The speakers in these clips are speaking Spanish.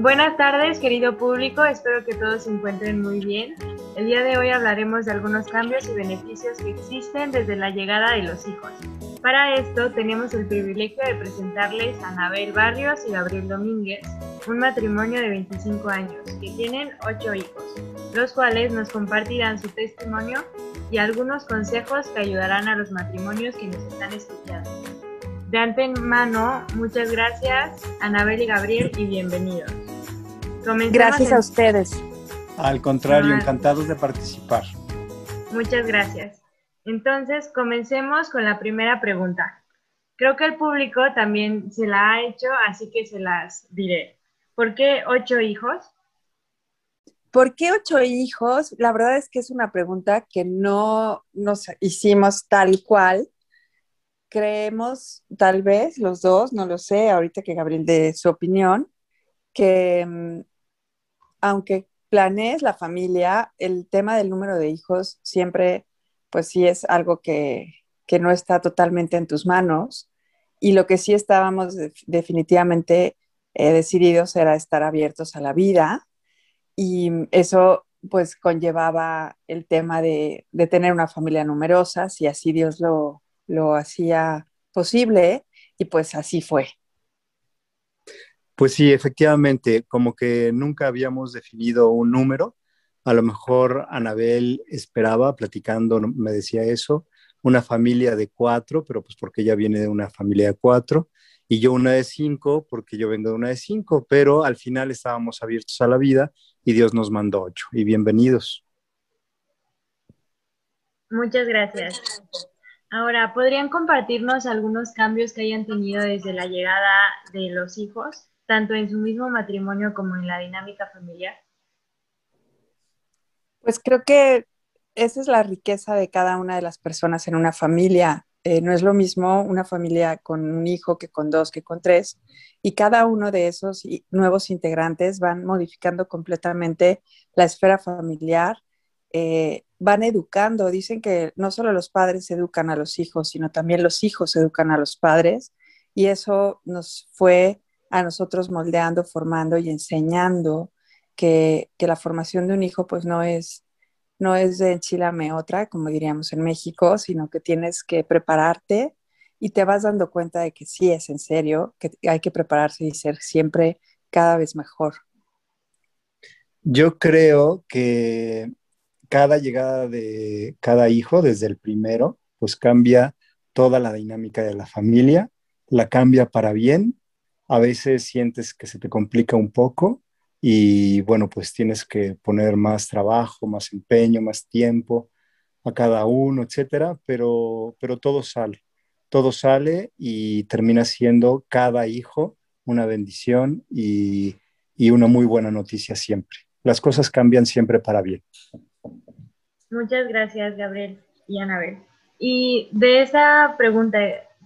Buenas tardes, querido público. Espero que todos se encuentren muy bien. El día de hoy hablaremos de algunos cambios y beneficios que existen desde la llegada de los hijos. Para esto tenemos el privilegio de presentarles a Anabel Barrios y Gabriel Domínguez, un matrimonio de 25 años que tienen 8 hijos, los cuales nos compartirán su testimonio y algunos consejos que ayudarán a los matrimonios que nos están escuchando. De antemano, muchas gracias, Anabel y Gabriel, y bienvenidos. Gracias a ustedes. Al contrario, encantados de participar. Muchas gracias. Entonces, comencemos con la primera pregunta. Creo que el público también se la ha hecho, así que se las diré. ¿Por qué ocho hijos? ¿Por qué ocho hijos? La verdad es que es una pregunta que no nos hicimos tal cual, creemos, tal vez los dos, no lo sé, ahorita que Gabriel dé su opinión, que mm, aunque planees la familia, el tema del número de hijos siempre, pues sí es algo que, no está totalmente en tus manos. Y lo que sí estábamos definitivamente eh, decididos era estar abiertos a la vida. Y eso pues conllevaba el tema de, de tener una familia numerosa, si así Dios lo, lo hacía posible y pues así fue. Pues sí, efectivamente, como que nunca habíamos definido un número. A lo mejor Anabel esperaba, platicando, me decía eso, una familia de cuatro, pero pues porque ella viene de una familia de cuatro, y yo una de cinco, porque yo vengo de una de cinco, pero al final estábamos abiertos a la vida y Dios nos mandó ocho. Y bienvenidos. Muchas gracias. Ahora, ¿podrían compartirnos algunos cambios que hayan tenido desde la llegada de los hijos, tanto en su mismo matrimonio como en la dinámica familiar? Pues creo que esa es la riqueza de cada una de las personas en una familia. Eh, no es lo mismo una familia con un hijo que con dos, que con tres, y cada uno de esos nuevos integrantes van modificando completamente la esfera familiar eh, van educando. Dicen que no solo los padres educan a los hijos, sino también los hijos educan a los padres. Y eso nos fue a nosotros moldeando, formando y enseñando que, la formación de un hijo pues no es, no es de enchilame otra, como diríamos en México, sino que tienes que prepararte y te vas dando cuenta de que sí es en serio, que hay que prepararse y ser siempre cada vez mejor. Yo creo que cada llegada de cada hijo, desde el primero, pues cambia toda la dinámica de la familia, la cambia para bien. A veces sientes que se te complica un poco y bueno, pues tienes que poner más trabajo, más empeño, más tiempo a cada uno, etcétera, pero, pero todo sale, todo sale y termina siendo cada hijo una bendición y, y una muy buena noticia siempre. Las cosas cambian siempre para bien. Muchas gracias, Gabriel y Anabel. Y de esa pregunta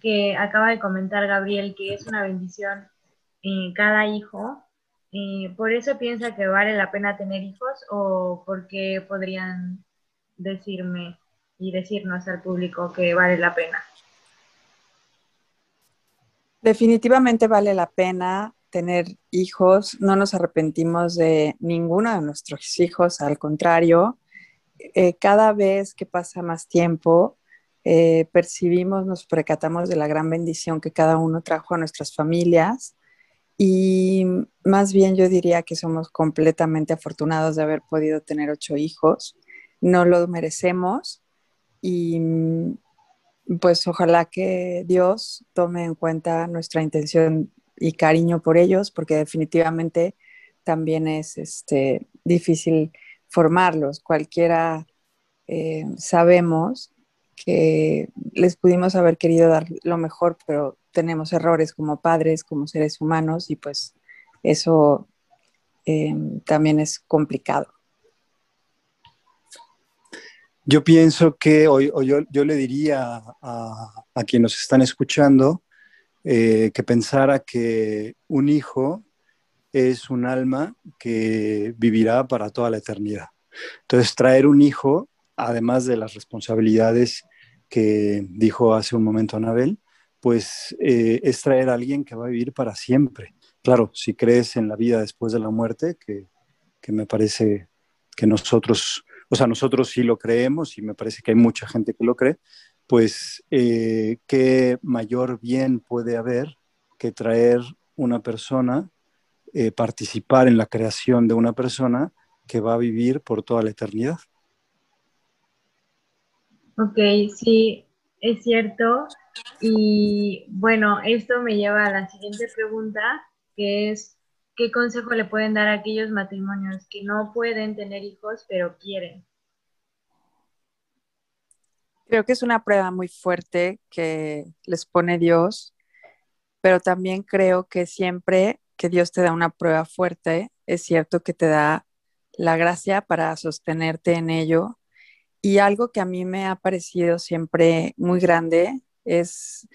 que acaba de comentar Gabriel, que es una bendición cada hijo, ¿por eso piensa que vale la pena tener hijos o por qué podrían decirme y decirnos al público que vale la pena? Definitivamente vale la pena tener hijos, no nos arrepentimos de ninguno de nuestros hijos, al contrario, eh, cada vez que pasa más tiempo, eh, percibimos, nos percatamos de la gran bendición que cada uno trajo a nuestras familias y más bien yo diría que somos completamente afortunados de haber podido tener ocho hijos. No lo merecemos y pues ojalá que Dios tome en cuenta nuestra intención y cariño por ellos, porque definitivamente también es este, difícil formarlos. Cualquiera eh, sabemos que les pudimos haber querido dar lo mejor, pero tenemos errores como padres, como seres humanos, y pues eso eh, también es complicado. Yo pienso que hoy, yo, le diría a, a quienes nos están escuchando eh, que pensara que un hijo es un alma que vivirá para toda la eternidad. Entonces, traer un hijo, además de las responsabilidades que dijo hace un momento Anabel, pues eh, es traer a alguien que va a vivir para siempre. claro, si crees en la vida después de la muerte, que, que me parece que nosotros, o sea, nosotros sí lo creemos y me parece que hay mucha gente que lo cree, pues eh, qué mayor bien puede haber que traer una persona, eh, participar en la creación de una persona que va a vivir por toda la eternidad. Ok, sí, es cierto. Y bueno, esto me lleva a la siguiente pregunta, que es, ¿qué consejo le pueden dar a aquellos matrimonios que no pueden tener hijos pero quieren? Creo que es una prueba muy fuerte que les pone Dios, pero también creo que siempre que Dios te da una prueba fuerte, es cierto que te da la gracia para sostenerte en ello. Y algo que a mí me ha parecido siempre muy grande es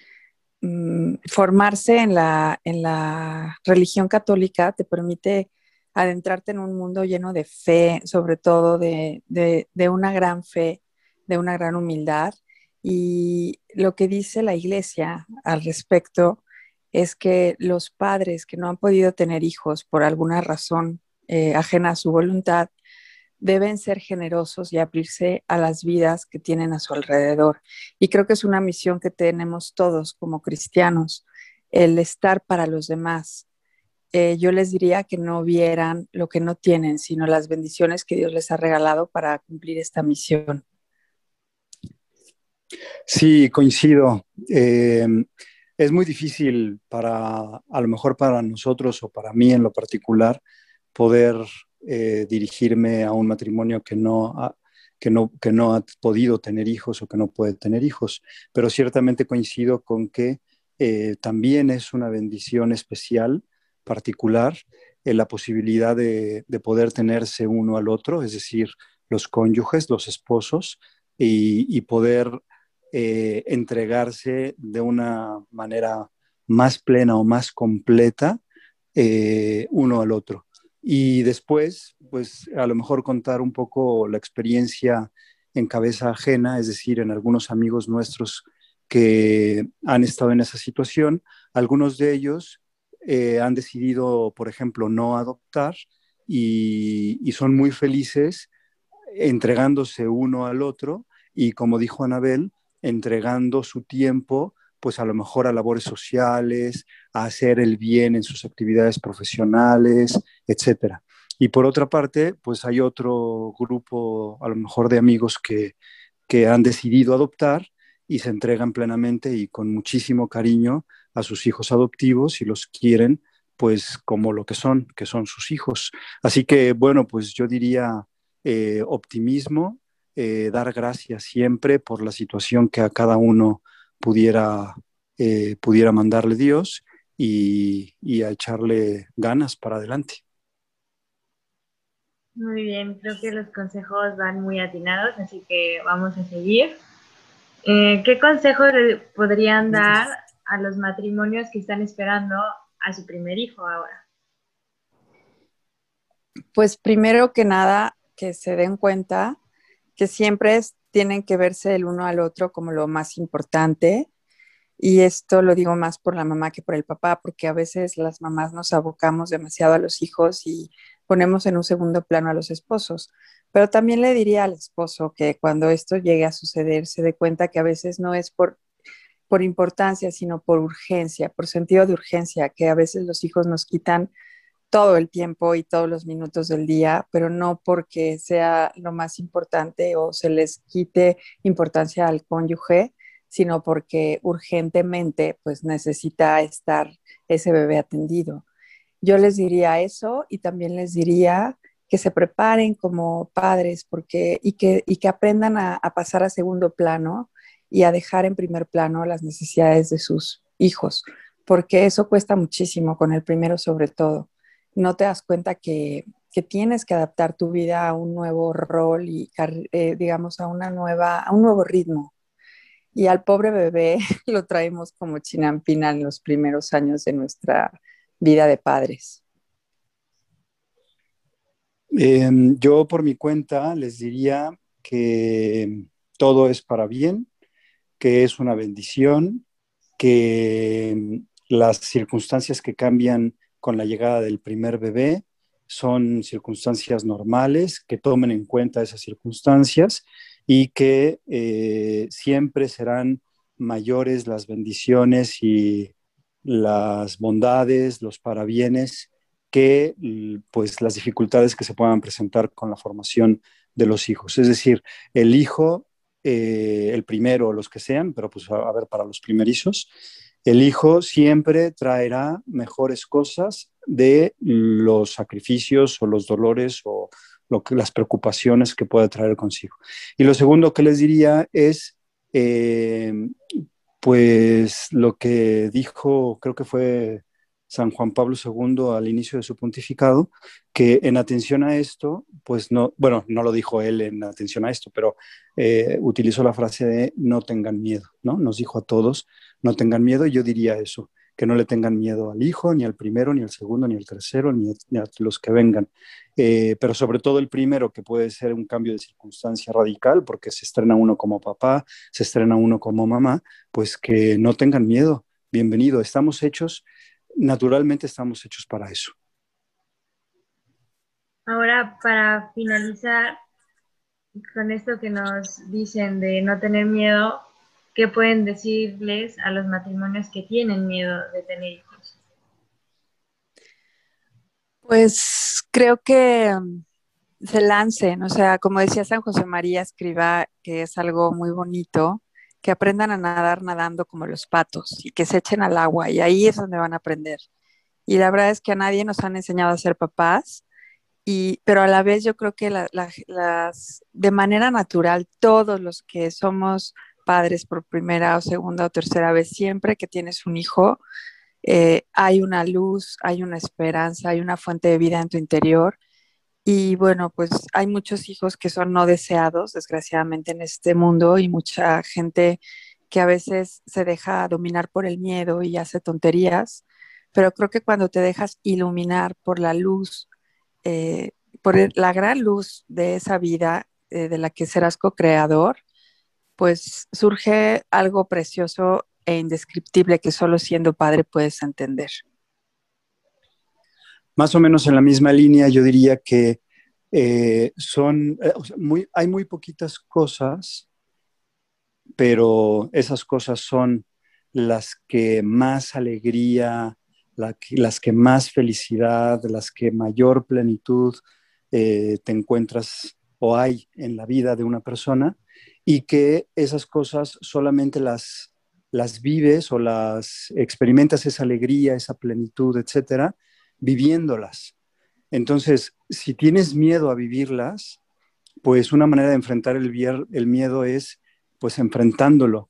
mm, formarse en la, en la religión católica, te permite adentrarte en un mundo lleno de fe, sobre todo de, de una gran fe de una gran humildad. Y lo que dice la iglesia al respecto es que los padres que no han podido tener hijos por alguna razón eh, ajena a su voluntad, deben ser generosos y abrirse a las vidas que tienen a su alrededor. Y creo que es una misión que tenemos todos como cristianos, el estar para los demás. Eh, yo les diría que no vieran lo que no tienen, sino las bendiciones que Dios les ha regalado para cumplir esta misión. Sí, coincido. Eh, es muy difícil para, a lo mejor para nosotros o para mí en lo particular, poder eh, dirigirme a un matrimonio que no, ha, que, no, que no ha podido tener hijos o que no puede tener hijos, pero ciertamente coincido con que eh, también es una bendición especial, particular, la posibilidad de, de poder tenerse uno al otro, es decir, los cónyuges, los esposos, y, poder eh, entregarse de una manera más plena o más completa eh, uno al otro. Y después, pues a lo mejor contar un poco la experiencia en cabeza ajena, es decir, en algunos amigos nuestros que han estado en esa situación. Algunos de ellos eh, han decidido, por ejemplo, no adoptar y, y, son muy felices entregándose uno al otro y como dijo Anabel, entregando su tiempo pues a lo mejor a labores sociales, a hacer el bien en sus actividades profesionales, etcétera. Y por otra parte, pues hay otro grupo, a lo mejor de amigos que, que han decidido adoptar y se entregan plenamente y con muchísimo cariño a sus hijos adoptivos y los quieren pues como lo que son, que son sus hijos. Así que bueno, pues yo diría eh, optimismo, eh, dar gracias siempre por la situación que a cada uno pudiera, eh, pudiera mandarle Dios y, a echarle ganas para adelante. Muy bien, creo que los consejos van muy atinados, así que vamos a seguir. Eh, ¿Qué consejos le podrían dar a los matrimonios que están esperando a su primer hijo ahora? Pues primero que nada, que se den cuenta que siempre tienen que verse el uno al otro como lo más importante. Y esto lo digo más por la mamá que por el papá, porque a veces las mamás nos abocamos demasiado a los hijos y ponemos en un segundo plano a los esposos. Pero también le diría al esposo que cuando esto llegue a suceder, se dé cuenta que a veces no es por, por importancia, sino por urgencia, por sentido de urgencia, que a veces los hijos nos quitan todo el tiempo y todos los minutos del día, pero no porque sea lo más importante o se les quite importancia al cónyuge, sino porque urgentemente pues necesita estar ese bebé atendido. Yo les diría eso y también les diría que se preparen como padres porque, y, que, y que aprendan a, a pasar a segundo plano y a dejar en primer plano las necesidades de sus hijos, porque eso cuesta muchísimo con el primero sobre todo no te das cuenta que, tienes que adaptar tu vida a un nuevo rol y, eh, digamos, a, una nueva, a un nuevo ritmo. Y al pobre bebé lo traemos como chinampina en los primeros años de nuestra vida de padres. Em, yo por mi cuenta les diría que todo es para bien, que es una bendición, que las circunstancias que cambian con la llegada del primer bebé, son circunstancias normales, que tomen en cuenta esas circunstancias y que eh, siempre serán mayores las bendiciones y las bondades, los parabienes que pues las dificultades que se puedan presentar con la formación de los hijos. Es decir, el hijo, eh, el primero, los que sean, pero pues a, ver, para los primerizos, el hijo siempre traerá mejores cosas de los sacrificios o los dolores o lo que, las preocupaciones que puede traer consigo. Y lo segundo que les diría es, eh, pues lo que dijo, creo que fue San Juan Pablo II al inicio de su pontificado, que en atención a esto, pues no, bueno, no lo dijo él en atención a esto, pero eh, utilizó la frase de no tengan miedo, ¿no? Nos dijo a todos, no tengan miedo, y yo diría eso, que no le tengan miedo al hijo, ni al primero, ni al segundo, ni al tercero, ni a, los que vengan. Eh, pero sobre todo el primero, que puede ser un cambio de circunstancia radical, porque se estrena uno como papá, se estrena uno como mamá, pues que no tengan miedo. Bienvenido, estamos hechos, naturalmente estamos hechos para eso. Ahora, para finalizar con esto que nos dicen de no tener miedo, ¿qué pueden decirles a los matrimonios que tienen miedo de tener hijos? Pues creo que um, se lancen, o sea, como decía San José María Escriba, que es algo muy bonito, que aprendan a nadar nadando como los patos y que se echen al agua y ahí es donde van a aprender. Y la verdad es que a nadie nos han enseñado a ser papás, y, pero a la vez yo creo que las, de manera natural todos los que somos padres por primera o segunda o tercera vez, siempre que tienes un hijo, eh, hay una luz, hay una esperanza, hay una fuente de vida en tu interior. Y bueno, pues hay muchos hijos que son no deseados, desgraciadamente, en este mundo y mucha gente que a veces se deja dominar por el miedo y hace tonterías, pero creo que cuando te dejas iluminar por la luz, eh, por la gran luz de esa vida eh, de la que serás co-creador, pues surge algo precioso e indescriptible que solo siendo padre puedes entender. Más o menos en la misma línea, yo diría que eh, son, eh, hay muy poquitas cosas, pero esas cosas son las que más alegría, las que más felicidad, las que mayor plenitud eh, te encuentras o hay en la vida de una persona y que esas cosas solamente las, las vives o las experimentas esa alegría, esa plenitud, etcétera, viviéndolas. Entonces, si tienes miedo a vivirlas, pues una manera de enfrentar el, el miedo es pues enfrentándolo.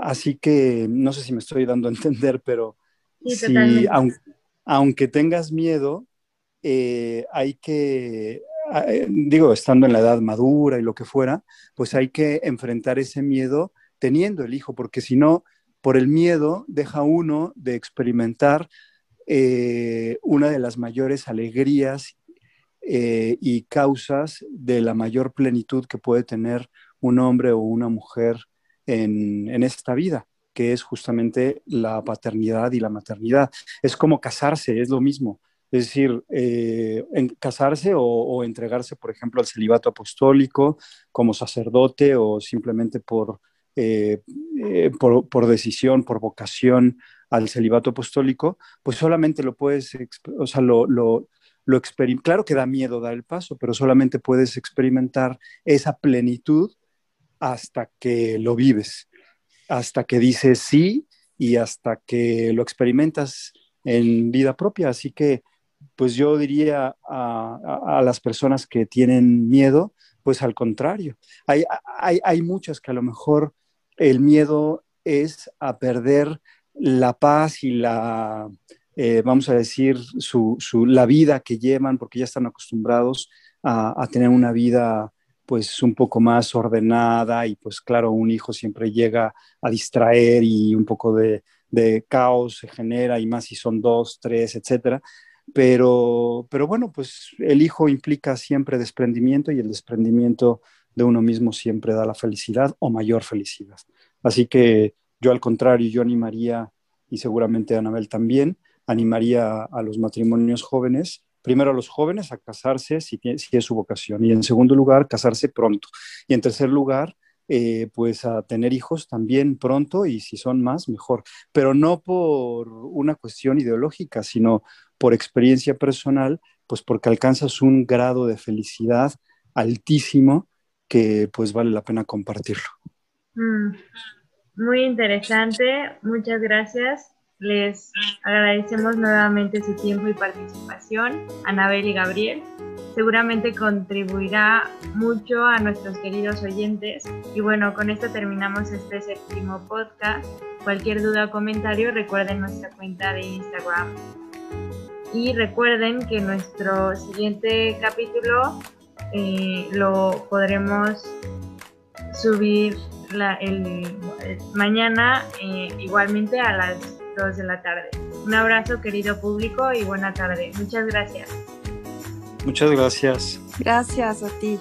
Así que no sé si me estoy dando a entender, pero si, aunque, tengas miedo, eh, hay que eh, digo, estando en la edad madura y lo que fuera, pues hay que enfrentar ese miedo teniendo el hijo, porque si no, por el miedo deja uno de experimentar eh, una de las mayores alegrías eh, y causas de la mayor plenitud que puede tener un hombre o una mujer en, en esta vida que es justamente la paternidad y la maternidad. Es como casarse, es lo mismo. Es decir, eh, en casarse o, entregarse, por ejemplo, al celibato apostólico como sacerdote o simplemente por, por, decisión, por vocación al celibato apostólico, pues solamente lo puedes, o sea, lo, lo, lo Claro que da miedo dar el paso, pero solamente puedes experimentar esa plenitud hasta que lo vives, hasta que dices sí y hasta que lo experimentas en vida propia. Así que pues yo diría a, las personas que tienen miedo, pues al contrario. Hay, hay, muchas que a lo mejor el miedo es a perder la paz y la, eh, vamos a decir, su, la vida que llevan, porque ya están acostumbrados a, tener una vida pues un poco más ordenada y pues claro, un hijo siempre llega a distraer y un poco de, de caos se genera y más si son dos, tres, etcétera. Pero, pero bueno, pues el hijo implica siempre desprendimiento y el desprendimiento de uno mismo siempre da la felicidad o mayor felicidad. Así que yo al contrario, yo animaría, y seguramente Anabel también, animaría a los matrimonios jóvenes primero a los jóvenes a casarse si, es su vocación y en segundo lugar casarse pronto y en tercer lugar eh, pues a tener hijos también pronto y si son más, mejor. Pero no por una cuestión ideológica, sino por experiencia personal, pues porque alcanzas un grado de felicidad altísimo que pues vale la pena compartirlo. Mm, muy interesante, muchas gracias. Les agradecemos nuevamente su tiempo y participación, Anabel y Gabriel. Seguramente contribuirá mucho a nuestros queridos oyentes. Y bueno, con esto terminamos este séptimo podcast. Cualquier duda o comentario, recuerden nuestra cuenta de Instagram. Y recuerden que nuestro siguiente capítulo eh, lo podremos subir el, mañana eh, igualmente a las 2 de la tarde. Un abrazo querido público y buena tarde. Muchas gracias. Muchas gracias. Gracias a ti.